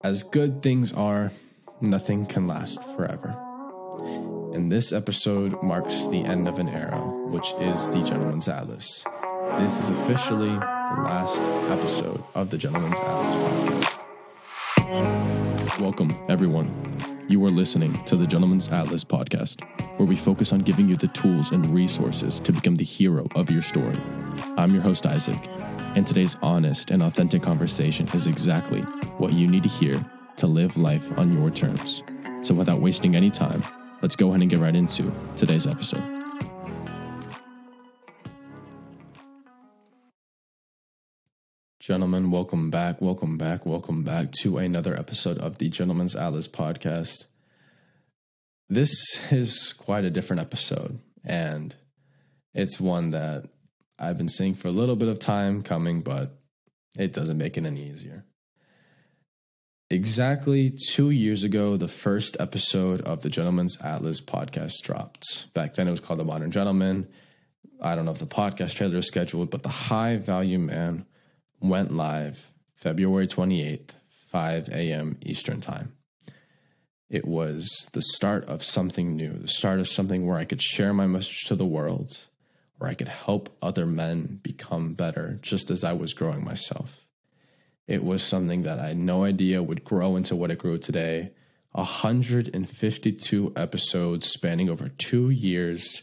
As good things are, nothing can last forever. And this episode marks the end of an era, which is the Gentleman's Atlas. This is officially the last episode of the Gentleman's Atlas podcast. Welcome, everyone. You are listening to the Gentleman's Atlas podcast, where we focus on giving you the tools and resources to become the hero of your story. I'm your host, Isaac, and today's honest and authentic conversation is exactly what you need to hear to live life on your terms. So, without wasting any time, let's go ahead and get right into today's episode. Gentlemen, welcome back, welcome back, welcome back to another episode of the Gentleman's Atlas podcast. This is quite a different episode, and it's one that I've been seeing for a little bit of time coming, but it doesn't make it any easier. Exactly two years ago, the first episode of the Gentleman's Atlas podcast dropped. Back then, it was called The Modern Gentleman. I don't know if the podcast trailer is scheduled, but The High Value Man went live February 28th, 5 a.m. Eastern Time. It was the start of something new, the start of something where I could share my message to the world where I could help other men become better just as I was growing myself. It was something that I had no idea would grow into what it grew today. 152 episodes spanning over two years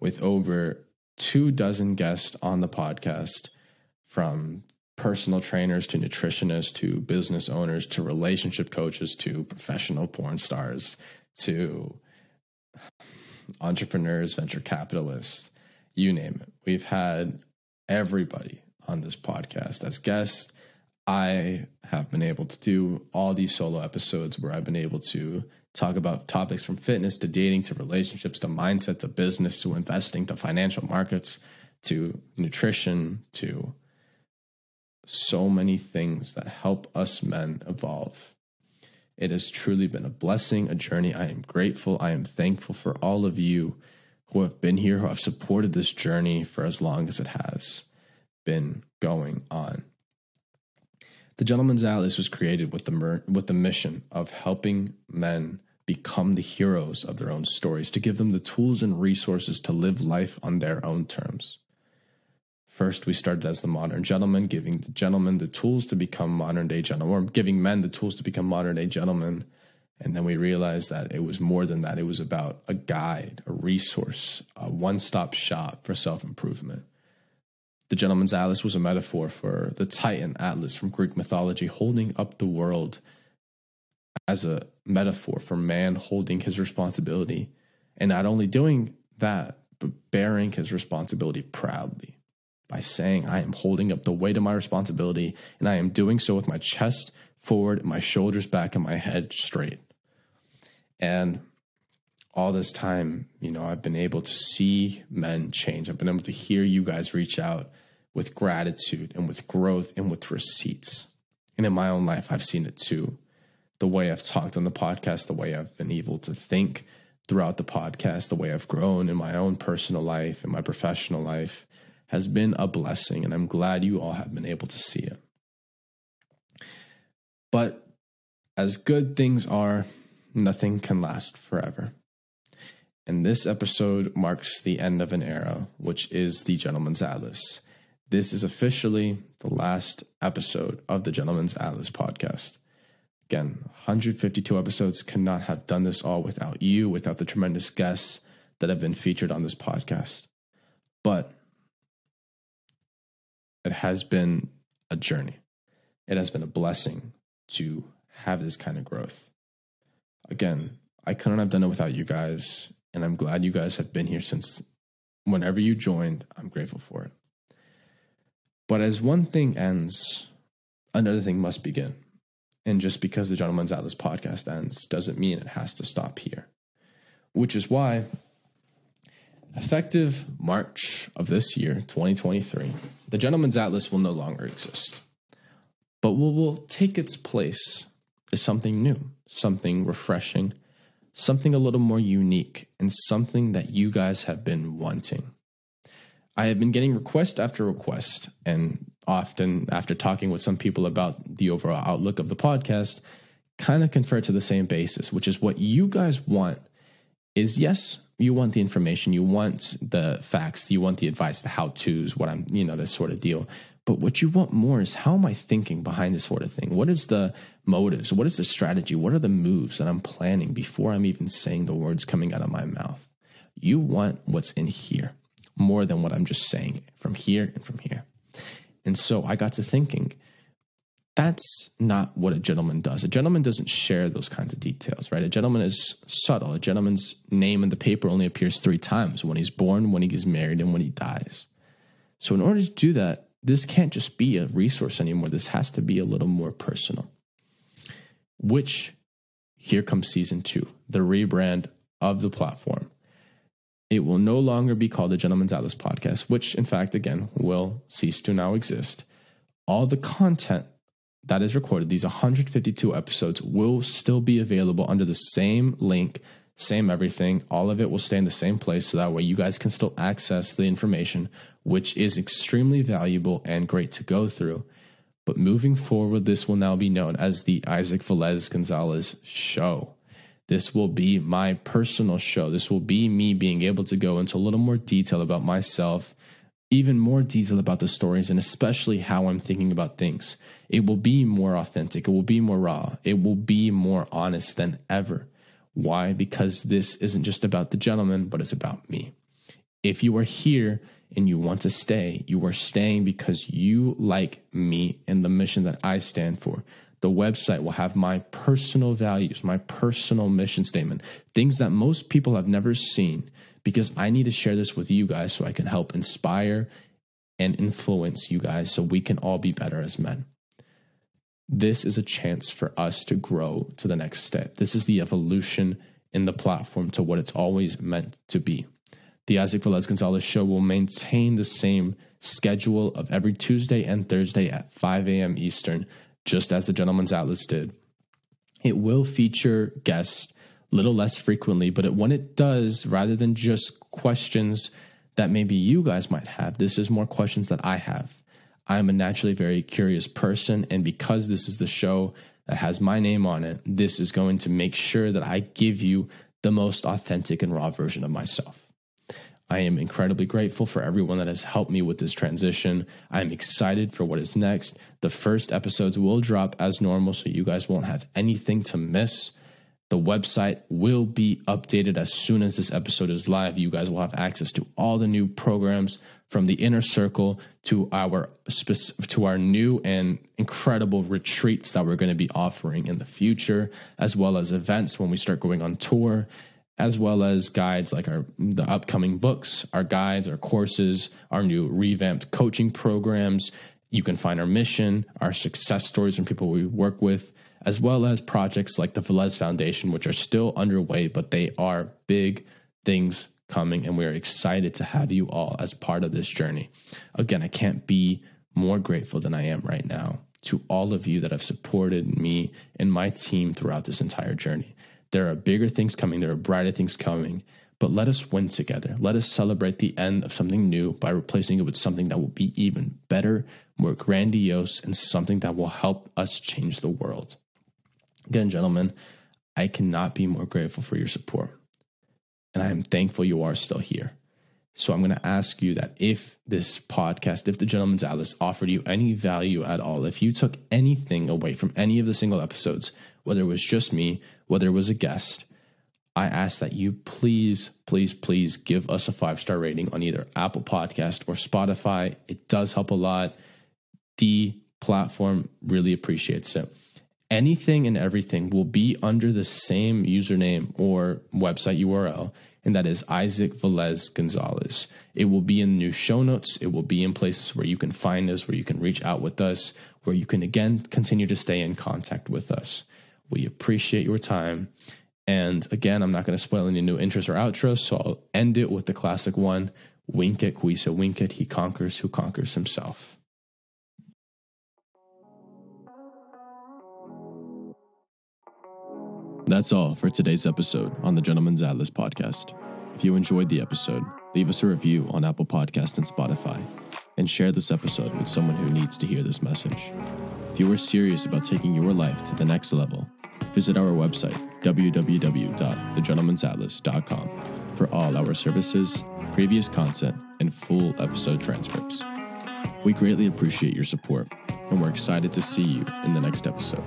with over two dozen guests on the podcast from personal trainers to nutritionists to business owners to relationship coaches to professional porn stars to entrepreneurs, venture capitalists you name it. We've had everybody on this podcast as guests. I have been able to do all these solo episodes where I've been able to talk about topics from fitness to dating to relationships to mindset to business to investing to financial markets to nutrition to so many things that help us men evolve. It has truly been a blessing, a journey. I am grateful. I am thankful for all of you who have been here, who have supported this journey for as long as it has been going on. The Gentleman's Atlas was created with the, mer- with the mission of helping men become the heroes of their own stories, to give them the tools and resources to live life on their own terms. First, we started as the modern gentleman, giving the gentlemen the tools to become modern day gentlemen, or giving men the tools to become modern day gentlemen and then we realized that it was more than that. It was about a guide, a resource, a one stop shop for self improvement. The gentleman's atlas was a metaphor for the Titan Atlas from Greek mythology, holding up the world as a metaphor for man holding his responsibility and not only doing that, but bearing his responsibility proudly by saying, I am holding up the weight of my responsibility and I am doing so with my chest forward, my shoulders back, and my head straight. And all this time, you know, I've been able to see men change. I've been able to hear you guys reach out with gratitude and with growth and with receipts. And in my own life, I've seen it too. The way I've talked on the podcast, the way I've been able to think throughout the podcast, the way I've grown in my own personal life and my professional life has been a blessing. And I'm glad you all have been able to see it. But as good things are, nothing can last forever. And this episode marks the end of an era, which is the Gentleman's Atlas. This is officially the last episode of the Gentleman's Atlas podcast. Again, 152 episodes cannot have done this all without you, without the tremendous guests that have been featured on this podcast. But it has been a journey. It has been a blessing to have this kind of growth again, I couldn't have done it without you guys. And I'm glad you guys have been here since whenever you joined. I'm grateful for it. But as one thing ends, another thing must begin. And just because the Gentleman's Atlas podcast ends doesn't mean it has to stop here. Which is why, effective March of this year, 2023, the Gentleman's Atlas will no longer exist. But what will take its place is something new, something refreshing, something a little more unique, and something that you guys have been wanting. I have been getting request after request, and often after talking with some people about the overall outlook of the podcast, kind of confer to the same basis, which is what you guys want is yes, you want the information, you want the facts, you want the advice, the how to's, what I'm, you know, this sort of deal. But what you want more is how am I thinking behind this sort of thing? What is the motives? What is the strategy? What are the moves that I'm planning before I'm even saying the words coming out of my mouth? You want what's in here more than what I'm just saying from here and from here. And so I got to thinking, that's not what a gentleman does. A gentleman doesn't share those kinds of details, right? A gentleman is subtle. A gentleman's name in the paper only appears three times when he's born, when he gets married, and when he dies. So, in order to do that, this can't just be a resource anymore. This has to be a little more personal. Which, here comes season two, the rebrand of the platform. It will no longer be called the Gentleman's Atlas podcast, which, in fact, again, will cease to now exist. All the content that is recorded, these 152 episodes, will still be available under the same link, same everything. All of it will stay in the same place so that way you guys can still access the information, which is extremely valuable and great to go through. But moving forward, this will now be known as the Isaac Velez Gonzalez Show. This will be my personal show. This will be me being able to go into a little more detail about myself, even more detail about the stories, and especially how I'm thinking about things. It will be more authentic. It will be more raw. It will be more honest than ever. Why? Because this isn't just about the gentleman, but it's about me. If you are here and you want to stay, you are staying because you like me and the mission that I stand for. The website will have my personal values, my personal mission statement, things that most people have never seen because I need to share this with you guys so I can help inspire and influence you guys so we can all be better as men. This is a chance for us to grow to the next step. This is the evolution in the platform to what it's always meant to be. The Isaac Velez Gonzalez show will maintain the same schedule of every Tuesday and Thursday at 5 a.m. Eastern just as the Gentleman's Atlas did. It will feature guests a little less frequently, but it, when it does, rather than just questions that maybe you guys might have, this is more questions that I have. I am a naturally very curious person, and because this is the show that has my name on it, this is going to make sure that I give you the most authentic and raw version of myself. I am incredibly grateful for everyone that has helped me with this transition. I'm excited for what is next. The first episodes will drop as normal, so you guys won't have anything to miss. The website will be updated as soon as this episode is live. You guys will have access to all the new programs from the inner circle to our to our new and incredible retreats that we're going to be offering in the future, as well as events when we start going on tour as well as guides like our the upcoming books, our guides, our courses, our new revamped coaching programs. You can find our mission, our success stories from people we work with, as well as projects like the Velez Foundation, which are still underway, but they are big things coming, and we are excited to have you all as part of this journey. Again, I can't be more grateful than I am right now to all of you that have supported me and my team throughout this entire journey. There are bigger things coming, there are brighter things coming. But let us win together. Let us celebrate the end of something new by replacing it with something that will be even better, more grandiose, and something that will help us change the world. Again, gentlemen, I cannot be more grateful for your support. And I am thankful you are still here. So I'm going to ask you that if this podcast, if the Gentleman's Atlas offered you any value at all, if you took anything away from any of the single episodes, whether it was just me, whether it was a guest, I ask that you please, please, please give us a five star rating on either Apple Podcast or Spotify. It does help a lot. The platform really appreciates it. Anything and everything will be under the same username or website URL, and that is Isaac Velez Gonzalez. It will be in new show notes. It will be in places where you can find us, where you can reach out with us, where you can again continue to stay in contact with us. We appreciate your time. And again, I'm not going to spoil any new intros or outros, so I'll end it with the classic one Vincit, Quisa, vincit, he conquers who conquers himself. That's all for today's episode on the Gentleman's Atlas podcast. If you enjoyed the episode, leave us a review on Apple Podcast and Spotify, and share this episode with someone who needs to hear this message. If you are serious about taking your life to the next level, visit our website, www.thegentleman'satlas.com, for all our services, previous content, and full episode transcripts. We greatly appreciate your support, and we're excited to see you in the next episode.